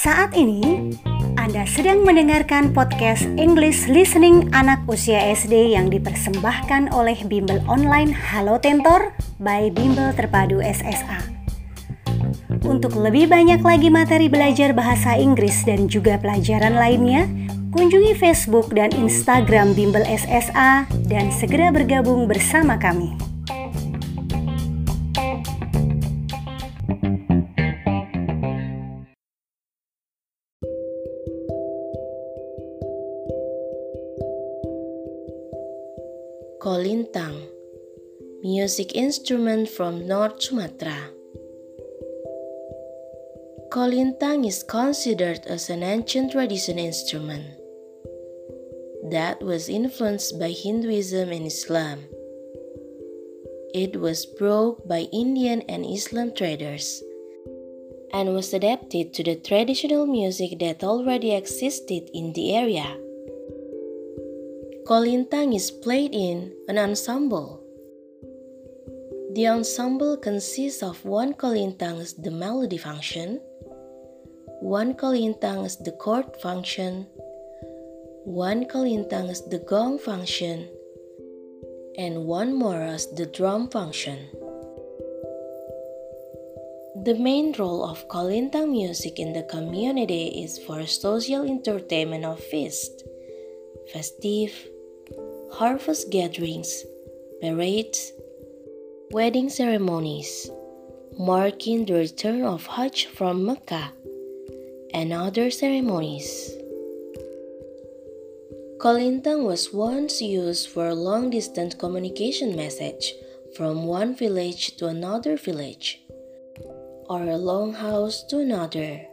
Saat ini, Anda sedang mendengarkan podcast English Listening anak usia SD yang dipersembahkan oleh Bimbel Online Halo Tentor by Bimbel Terpadu SSA. Untuk lebih banyak lagi materi belajar bahasa Inggris dan juga pelajaran lainnya, kunjungi Facebook dan Instagram Bimbel SSA dan segera bergabung bersama kami. Kolintang, music instrument from North Sumatra. Kolintang is considered as an ancient tradition instrument that was influenced by Hinduism and Islam. It was brought by Indian and Islam traders and was adapted to the traditional music that already existed in the area. Kolintang is played in an ensemble. The ensemble consists of one kolintang as the melody function, one kolintang as the chord function, one kolintang as the gong function, and one more as the drum function. The main role of kolintang music in the community is for social entertainment of feast, festive, harvest gatherings, parades, wedding ceremonies, marking the return of Hajj from Mecca, and other ceremonies. Kolintang was once used for long distance communication message from one village to another village, or a longhouse to another.